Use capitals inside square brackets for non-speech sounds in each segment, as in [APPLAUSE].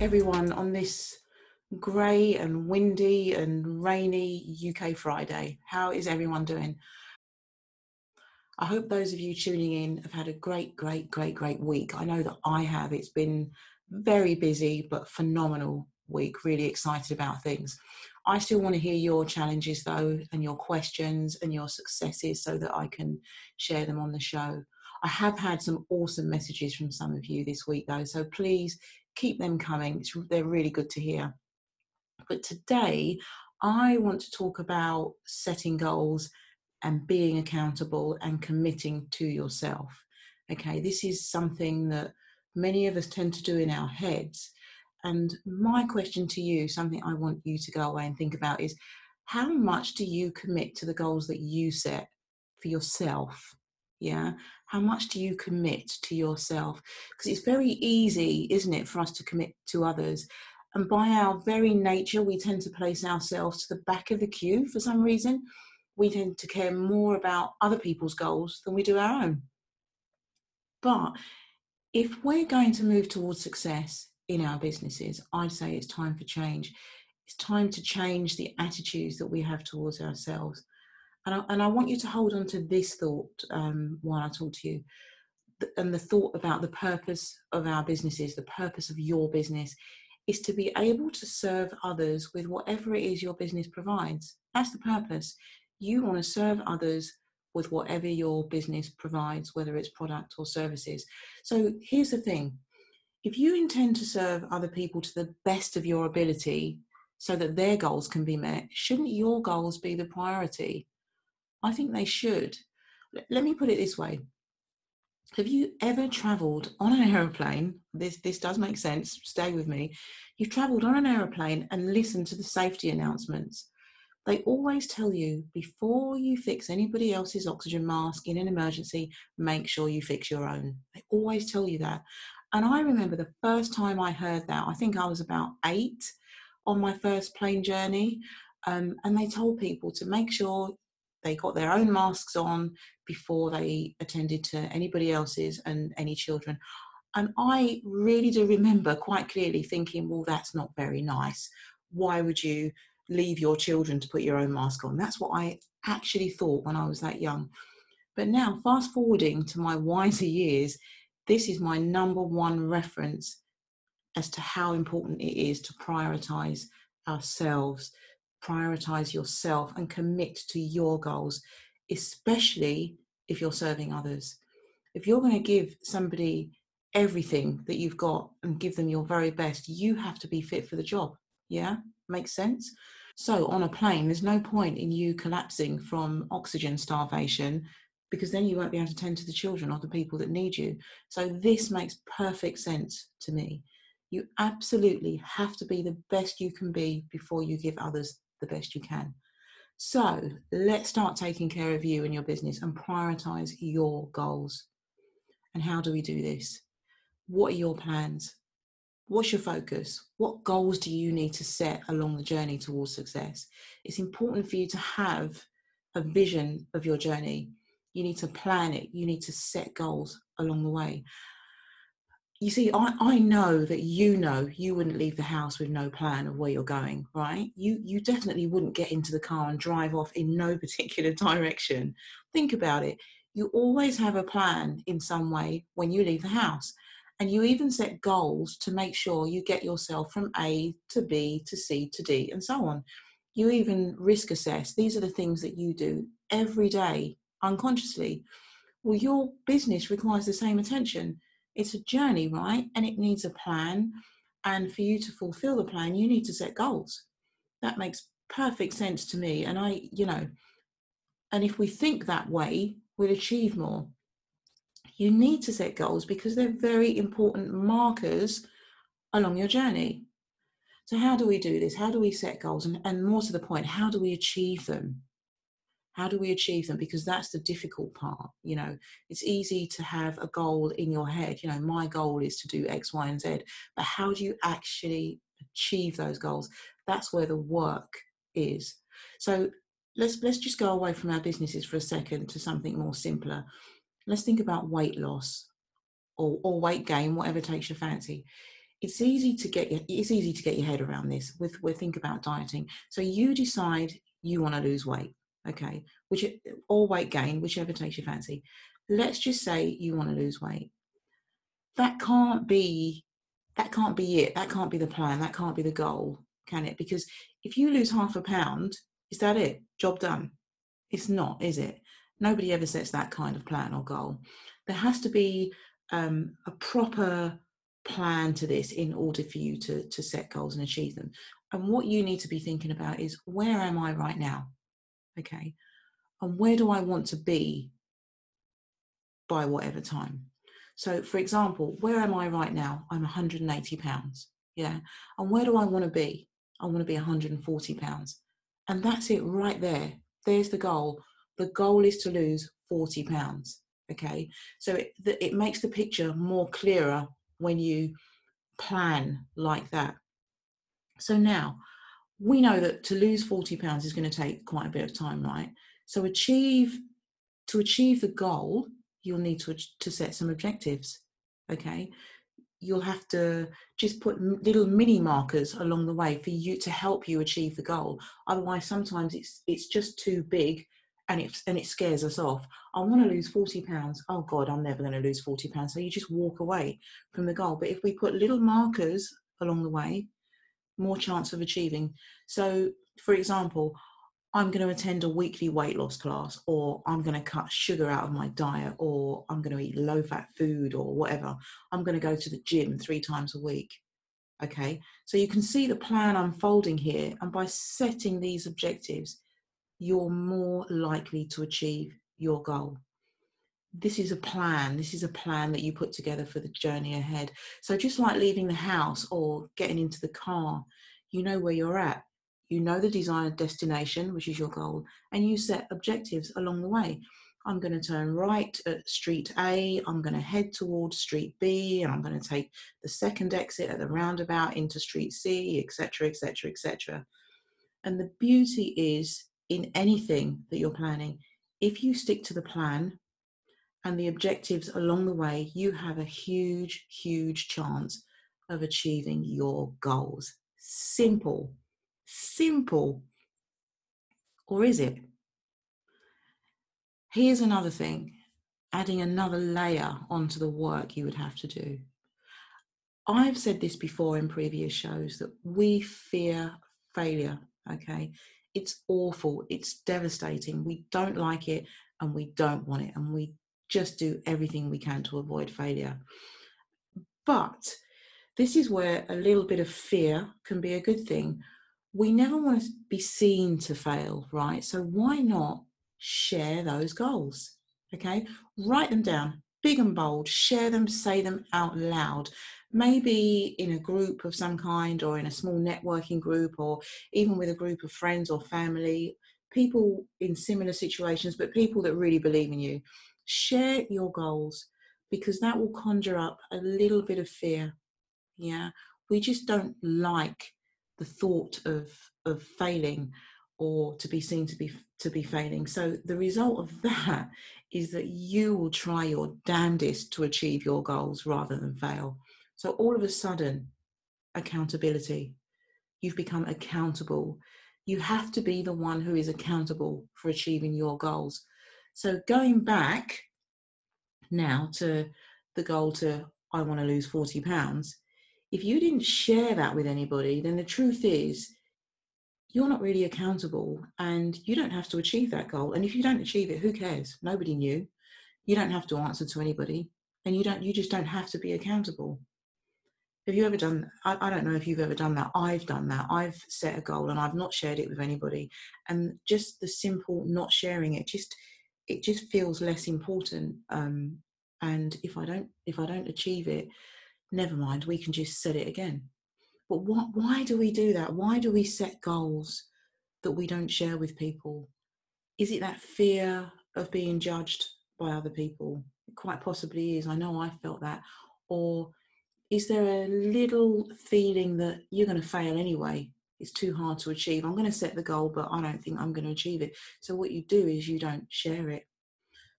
Everyone, on this grey and windy and rainy UK Friday. How is everyone doing? I hope those of you tuning in have had a great, great, great, great week. I know that I have. It's been very busy but phenomenal week. Really excited about things. I still want to hear your challenges though, and your questions and your successes so that I can share them on the show. I have had some awesome messages from some of you this week though, so please keep them coming. It's, they're really good to hear. But today, I want to talk about setting goals and being accountable and committing to yourself. Okay, this is something that many of us tend to do in our heads. And my question to you, something I want you to go away and think about is how much do you commit to the goals that you set for yourself? Yeah. How much do you commit to yourself? Because it's very easy, isn't it, for us to commit to others. And by our very nature, we tend to place ourselves to the back of the queue for some reason. We tend to care more about other people's goals than we do our own. But if we're going to move towards success in our businesses, I'd say it's time for change. It's time to change the attitudes that we have towards ourselves. And I, and I want you to hold on to this thought um, while I talk to you. And the thought about the purpose of our businesses, the purpose of your business, is to be able to serve others with whatever it is your business provides. That's the purpose. You want to serve others with whatever your business provides, whether it's product or services. So here's the thing if you intend to serve other people to the best of your ability so that their goals can be met, shouldn't your goals be the priority? I think they should. Let me put it this way. Have you ever traveled on an aeroplane? This this does make sense. Stay with me. You've traveled on an aeroplane and listened to the safety announcements. They always tell you before you fix anybody else's oxygen mask in an emergency, make sure you fix your own. They always tell you that. And I remember the first time I heard that, I think I was about eight on my first plane journey. Um, and they told people to make sure they got their own masks on before they attended to anybody else's and any children. And I really do remember quite clearly thinking, well, that's not very nice. Why would you leave your children to put your own mask on? That's what I actually thought when I was that young. But now, fast forwarding to my wiser years, this is my number one reference as to how important it is to prioritize ourselves, prioritize yourself and commit to your goals, especially if you're serving others. If you're going to give somebody everything that you've got and give them your very best, you have to be fit for the job. Yeah, makes sense. So on a plane, there's no point in you collapsing from oxygen starvation because then you won't be able to tend to the children or the people that need you. So this makes perfect sense to me. You absolutely have to be the best you can be before you give others the best you can. So let's start taking care of you and your business and prioritize your goals. And how do we do this? What are your plans? What's your focus? What goals do you need to set along the journey towards success? It's important for you to have a vision of your journey. You need to plan it. You need to set goals along the way you see, I, I know that you know you wouldn't leave the house with no plan of where you're going, right? You you definitely wouldn't get into the car and drive off in no [LAUGHS] particular direction. Think about it. You always have a plan in some way when you leave the house. And you even set goals to make sure you get yourself from A to B to C to D and so on. You even risk assess. These are the things that you do every day unconsciously. Well, your business requires the same attention it's a journey, right? And it needs a plan. And for you to fulfill the plan, you need to set goals. That makes perfect sense to me. And I, you know, and if we think that way, we'll achieve more. You need to set goals because they're very important markers along your journey. So, how do we do this? How do we set goals? And, and more to the point, how do we achieve them? How do we achieve them? Because that's the difficult part you know? It's easy to have a goal in your head you know my goal is to do x y and z but how do you actually achieve those goals? That's where the work is. So let's let's just go away from our businesses for a second to something more simpler. Let's think about weight loss or, or weight gain whatever takes your fancy. It's easy to get your, it's easy to get your head around this with with think about dieting. So you decide you want to lose weight, okay, which or weight gain, whichever takes your fancy. Let's just say you want to lose weight. That can't be that can't be it. That can't be the plan. That can't be the goal, can it? Because if you lose half a pound, is that it? Job done? It's not, is it? Nobody ever sets that kind of plan or goal. There has to be um, a proper plan to this in order for you to, to set goals and achieve them. And what you need to be thinking about is where am I right now? Okay. And where do I want to be by whatever time? So, for example, where am I right now? I'm 180 pounds. Yeah. And where do I want to be? I want to be 140 pounds. And that's it right there. There's the goal. The goal is to lose 40 pounds. Okay. So it, it makes the picture more clearer when you plan like that. So now we know that to lose 40 pounds is going to take quite a bit of time, right? So achieve to achieve the goal, you'll need to to set some objectives. Okay, you'll have to just put little mini markers along the way for you to help you achieve the goal. Otherwise, sometimes it's it's just too big and it and it scares us off. I want to lose 40 pounds. Oh God, I'm never going to lose 40 pounds. So you just walk away from the goal. But if we put little markers along the way, more chance of achieving. So, for example, I'm going to attend a weekly weight loss class, or I'm going to cut sugar out of my diet, or I'm going to eat low fat food, or whatever. I'm going to go to the gym three times a week. Okay, so you can see the plan unfolding here, and by setting these objectives, you're more likely to achieve your goal. This is a plan. This is a plan that you put together for the journey ahead. So, just like leaving the house or getting into the car, you know where you're at. You know the desired destination, which is your goal, and you set objectives along the way. I'm going to turn right at street A, I'm going to head towards street B, and I'm going to take the second exit at the roundabout into street C, etc., etc., etc. And the beauty is in anything that you're planning, if you stick to the plan and the objectives along the way, you have a huge, huge chance of achieving your goals. Simple, simple. Or is it? Here's another thing adding another layer onto the work you would have to do. I've said this before in previous shows that we fear failure, okay? It's awful. It's devastating. We don't like it and we don't want it. And we just do everything we can to avoid failure. But this is where a little bit of fear can be a good thing. We never want to be seen to fail, right? So why not share those goals? Okay, write them down, big and bold, share them, say them out loud maybe in a group of some kind or in a small networking group or even with a group of friends or family, people in similar situations, but people that really believe in you. Share your goals because that will conjure up a little bit of fear. Yeah, we just don't like the thought of of failing or to be seen to be to be failing. So the result of [LAUGHS] that is that you will try your damnedest to achieve your goals rather than fail. So all of a sudden, accountability. You've become accountable. You have to be the one who is accountable for achieving your goals. So going back now to the goal to I want to lose 40 pounds, if you didn't share that with anybody, then the truth is you're not really accountable and you don't have to achieve that goal. And if you don't achieve it, who cares? Nobody knew. You don't have to answer to anybody and you don't you just don't have to be accountable. Have you ever done? I, I don't know if you've ever done that. I've done that. I've set a goal and I've not shared it with anybody, and just the simple not sharing it just it just feels less important. Um, and if I don't if I don't achieve it, never mind. We can just set it again. But what? Why do we do that? Why do we set goals that we don't share with people? Is it that fear of being judged by other people? It quite possibly is. I know I felt that. Or is there a little feeling that you're going to fail anyway? It's too hard to achieve. I'm going to set the goal, but I don't think I'm going to achieve it. So, what you do is you don't share it.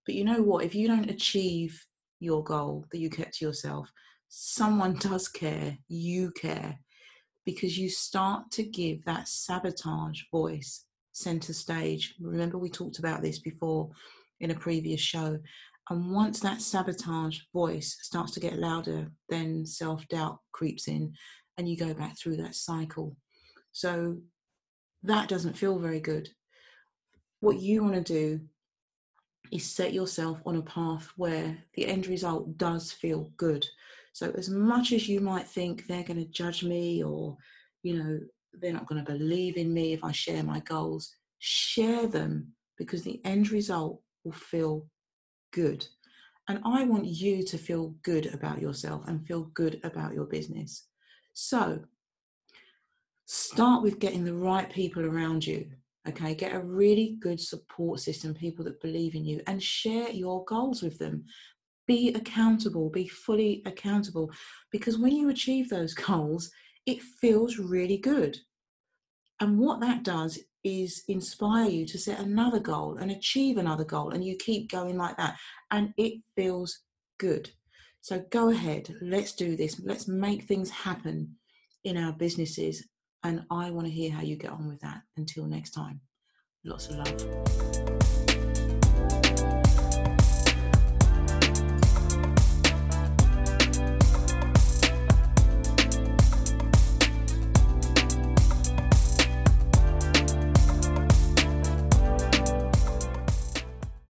But you know what? If you don't achieve your goal that you kept to yourself, someone [LAUGHS] does care, you care, because you start to give that sabotage voice center stage. Remember, we talked about this before in a previous show. And once that sabotage voice starts to get louder, then self doubt creeps in and you go back through that cycle. So that doesn't feel very good. What you want to do is set yourself on a path where the end result does feel good. So, as much as you might think they're going to judge me or, you know, they're not going to believe in me if I share my goals, share them because the end result will feel good. And I want you to feel good about yourself and feel good about your business. So, start with getting the right people around you Okay, get a really good support system, people that believe in you, and share your goals with them. Be accountable, be fully accountable, because when you achieve those [LAUGHS] goals, it feels really good. And what that does is inspire you to set another goal and achieve another goal, and you keep going like that, and it feels good. So go ahead, let's do this, let's make things happen in our businesses and I want to hear how you get on with that. Until next time, lots of love.